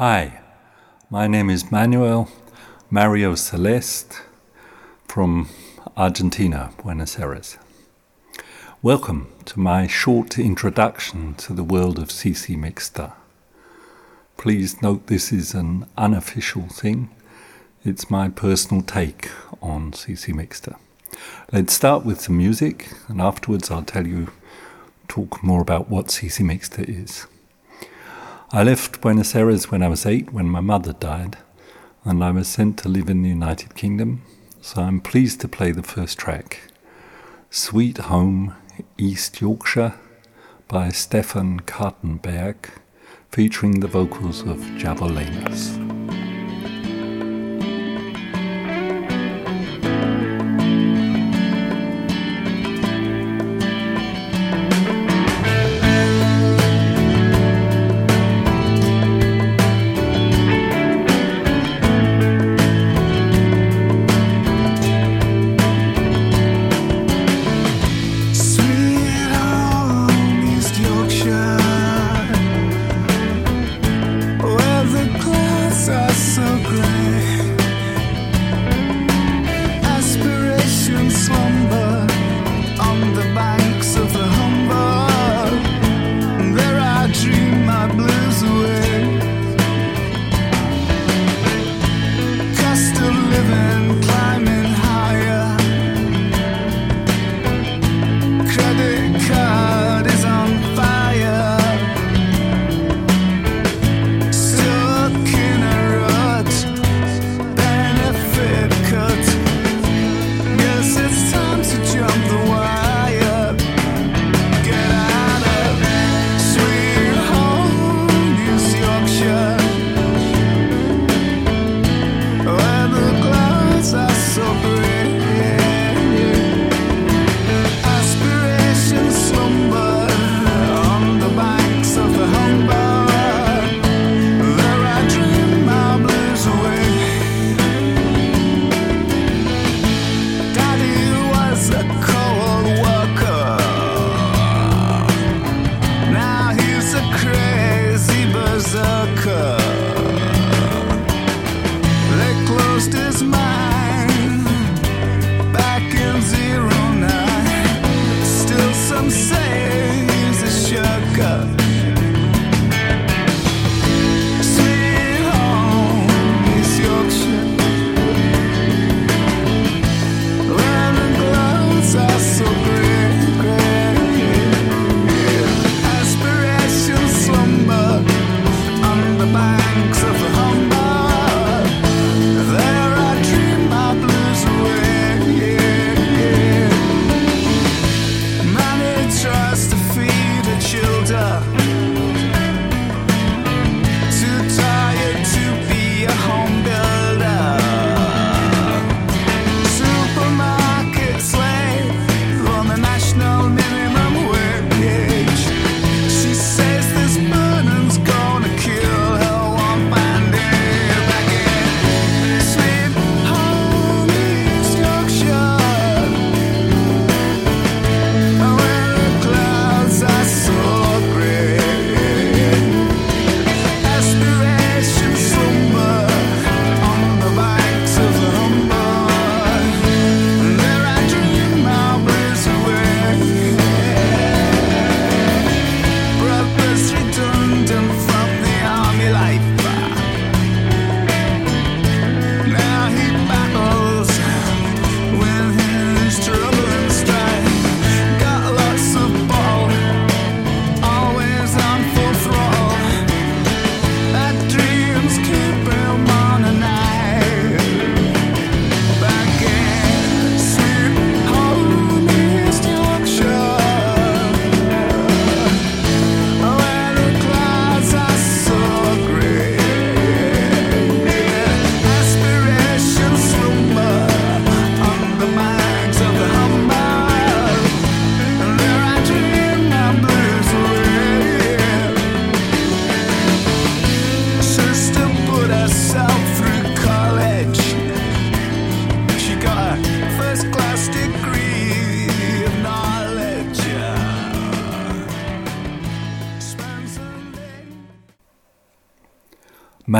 Hi, my name is Manuel Mario Celeste from Argentina, Buenos Aires. Welcome to my short introduction to the world of CC Mixter. Please note this is an unofficial thing. It's my personal take on CC Mixter. Let's start with some music, and afterwards I'll tell you, talk more about what CC Mixter is. I left Buenos Aires when I was eight, when my mother died, and I was sent to live in the United Kingdom, so I'm pleased to play the first track Sweet Home, East Yorkshire by Stefan Kartenberg, featuring the vocals of Javolenus.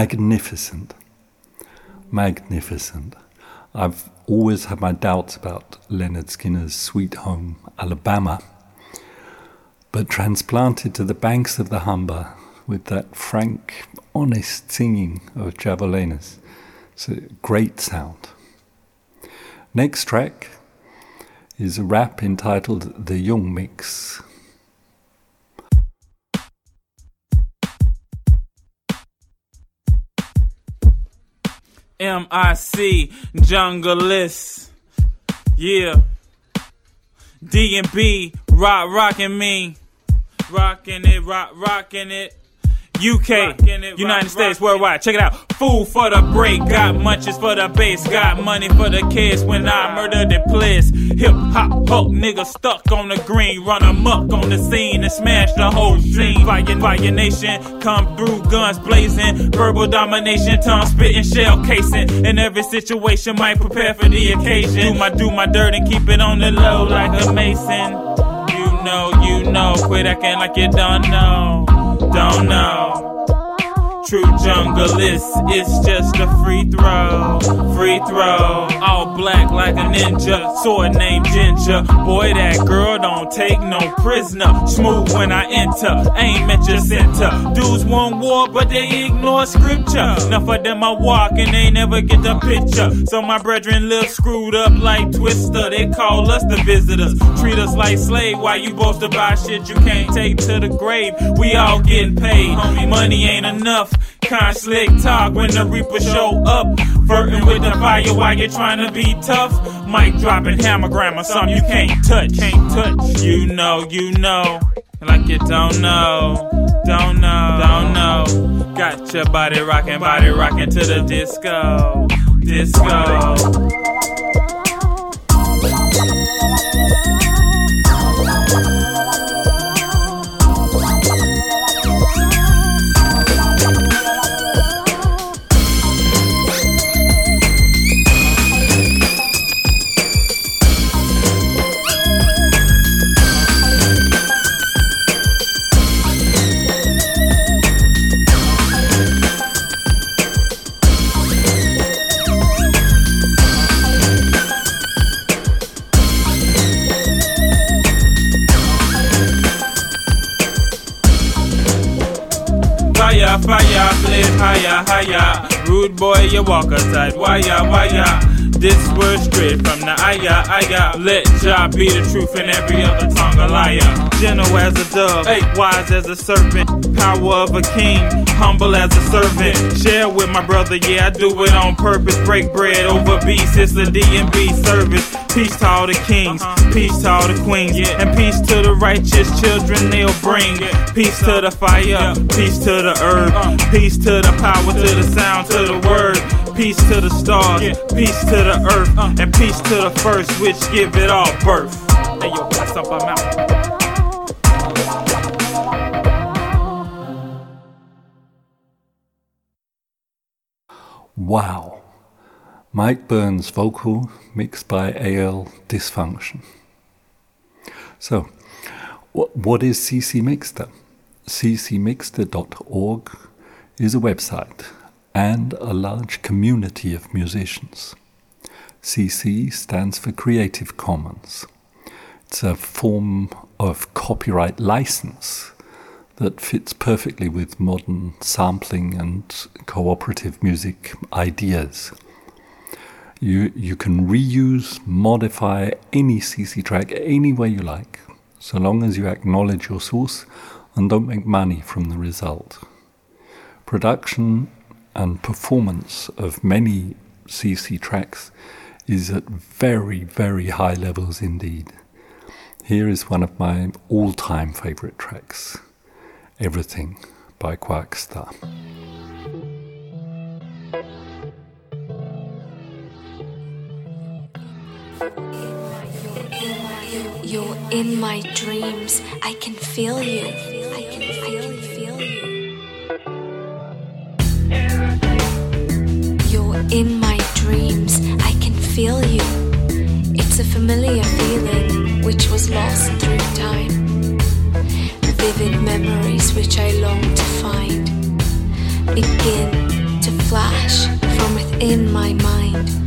Magnificent. Magnificent. I've always had my doubts about Lynyrd Skynyrd's Sweet Home, Alabama. But transplanted to the banks of the Humber with that frank, honest singing of Javolenus, it's a great sound. Next track is a rap entitled The Young Mix. M-I-C, Junglist. Yeah. D&B, rock rockin' me. Rockin' it, rock rockin' it. UK, United States, worldwide. Check it out. Food for the break, got munches for the base, got money for the kids when I murder the place. Hip hop hook, nigga stuck on the green, run amok on the scene and smash the whole scene. Fire, fire nation, come through, guns blazing, verbal domination, tongue spitting, shell casing. In every situation, might prepare for the occasion. Do my do my dirt and keep it on the low like a mason. You know, you know, quit acting like you don't know don't know. True junglist, it's just a free throw, free throw. All black like a ninja, sword named Ginger. Boy, that girl don't take no prisoner. Smooth when I enter, aim at your center. Dudes want war, but they ignore scripture. Enough of them I walk and they never get the picture. So my brethren live screwed up like Twister. They call us the visitors, treat us like slave. Why you boast about shit you can't take to the grave. We all getting paid, homie. Money ain't enough. Kind slick talk when the Reaper show up. Flirting with the fire while you're trying to be tough. Mic dropping hammer grammar, something you can't touch. Can't touch. You know, you know. Like you don't know. Don't know. Don't know. Got your body rocking, body rocking to the disco. Disco. Higher. Rude boy, you walk aside, wire, wire. This word straight from the ayah, ayah. Let Jah be the truth and every other tongue a liar. Gentle as a dove, hey. wise as a serpent, power of a king, humble as a servant. Share with my brother, yeah, I do it on purpose. Break bread over beats, it's a D&B service. Peace to all the kings, uh-huh. peace to all the queens, and peace to the righteous children they'll bring. Peace to the fire, peace to the earth, uh. peace to the power, to the sound, to the word. Peace to the stars, peace to the earth, uh. and peace to the first, which give it all birth. Hey yo, up, I'm out. Wow. Mike Burns vocal mixed by AL Dysfunction. So, what is CC Mixter? ccmixter.org is a website and a large community of musicians. CC stands for Creative Commons. It's a form of copyright license that fits perfectly with modern sampling and cooperative music ideas. You, you can reuse, modify any CC track any way you like, so long as you acknowledge your source and don't make money from the result. Production and performance of many CC tracks is at very, very high levels indeed. Here is one of my all time favorite tracks. Everything by Quarkstar. You're in my dreams. I can feel you. I can feel, feel you. You're in my dreams. I can feel you. It's a familiar feeling which was lost through time vivid memories which I long to find. Begin to flash from within my mind.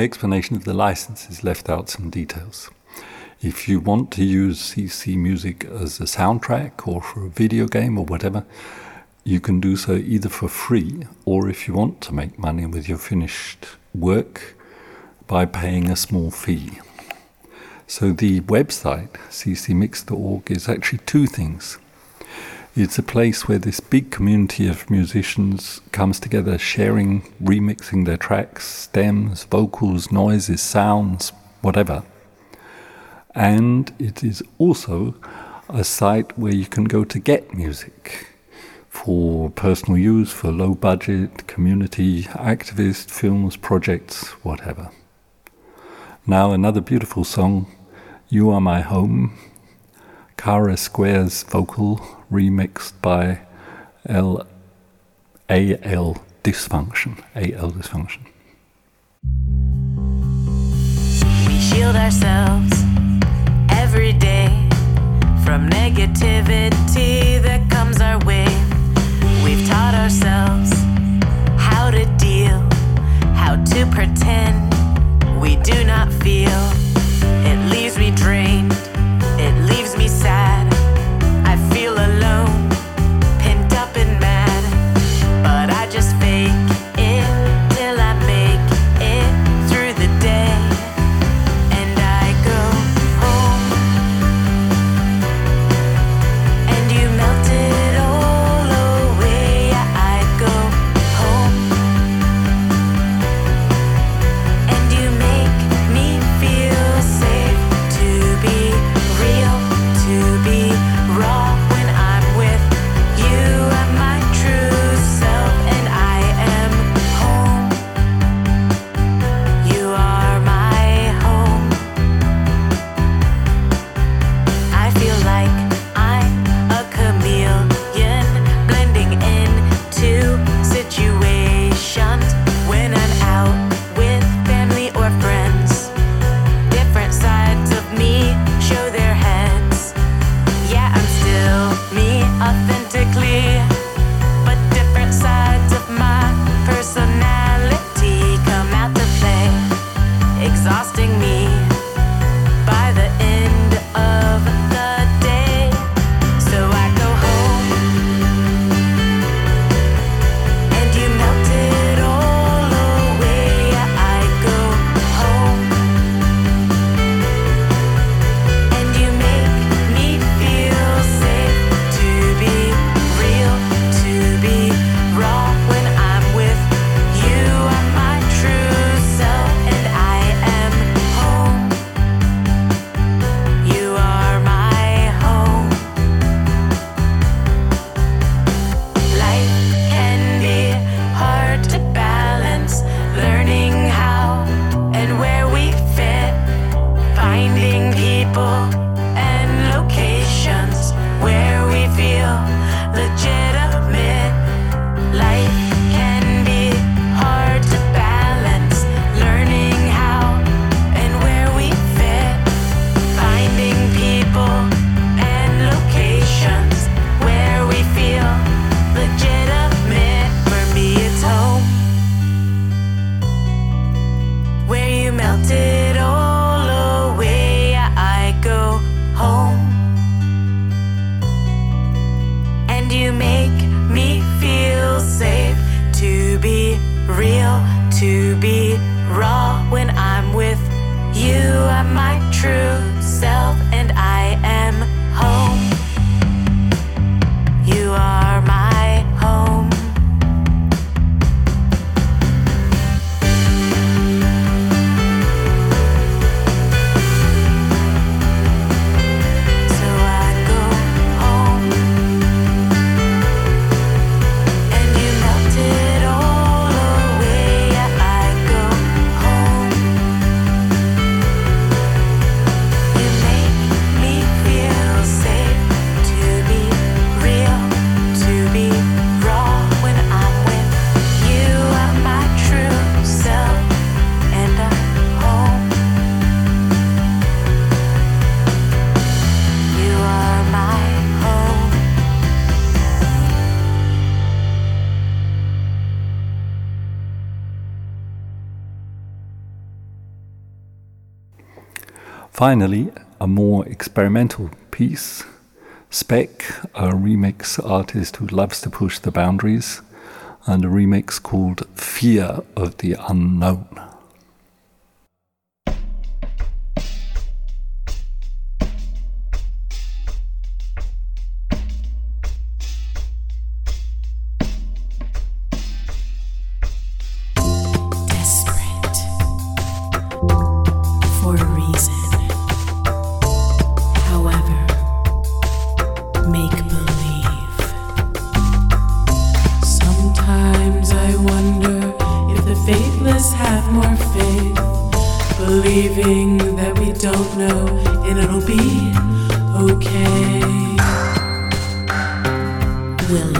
Explanation of the license licenses left out some details. If you want to use CC Music as a soundtrack or for a video game or whatever, you can do so either for free or if you want to make money with your finished work by paying a small fee. So the website ccmix.org is actually two things. It's a place where this big community of musicians comes together, sharing, remixing their tracks, stems, vocals, noises, sounds, whatever. And it is also a site where you can go to get music for personal use, for low budget, community, activist, films, projects, whatever. Now, another beautiful song, You Are My Home, Kara Square's vocal remixed by L A L Dysfunction. A L Dysfunction. We shield ourselves every day from negativity Finally, a more experimental piece. Spec, a remix artist who loves to push the boundaries, and a remix called Fear of the Unknown. Williams.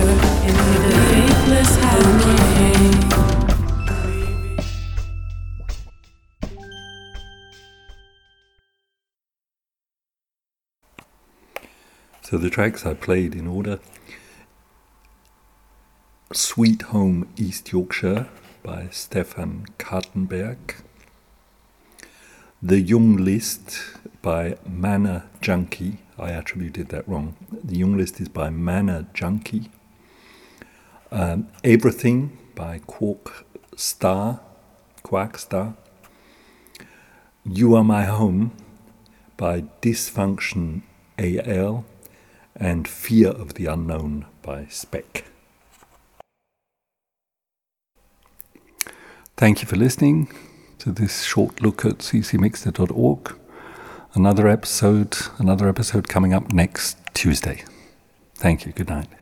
So the tracks I played in order Sweet Home East Yorkshire by Stefan Kartenberg, The Young List by Mana Junkie. I attributed that wrong. The Young List is by Mana Junkie. Um, Everything by Quark Star, Quark Star. You Are My Home by Dysfunction AL and Fear of the Unknown by Spec. Thank you for listening to this short look at ccmixter.org. Another episode, another episode coming up next Tuesday. Thank you. Good night.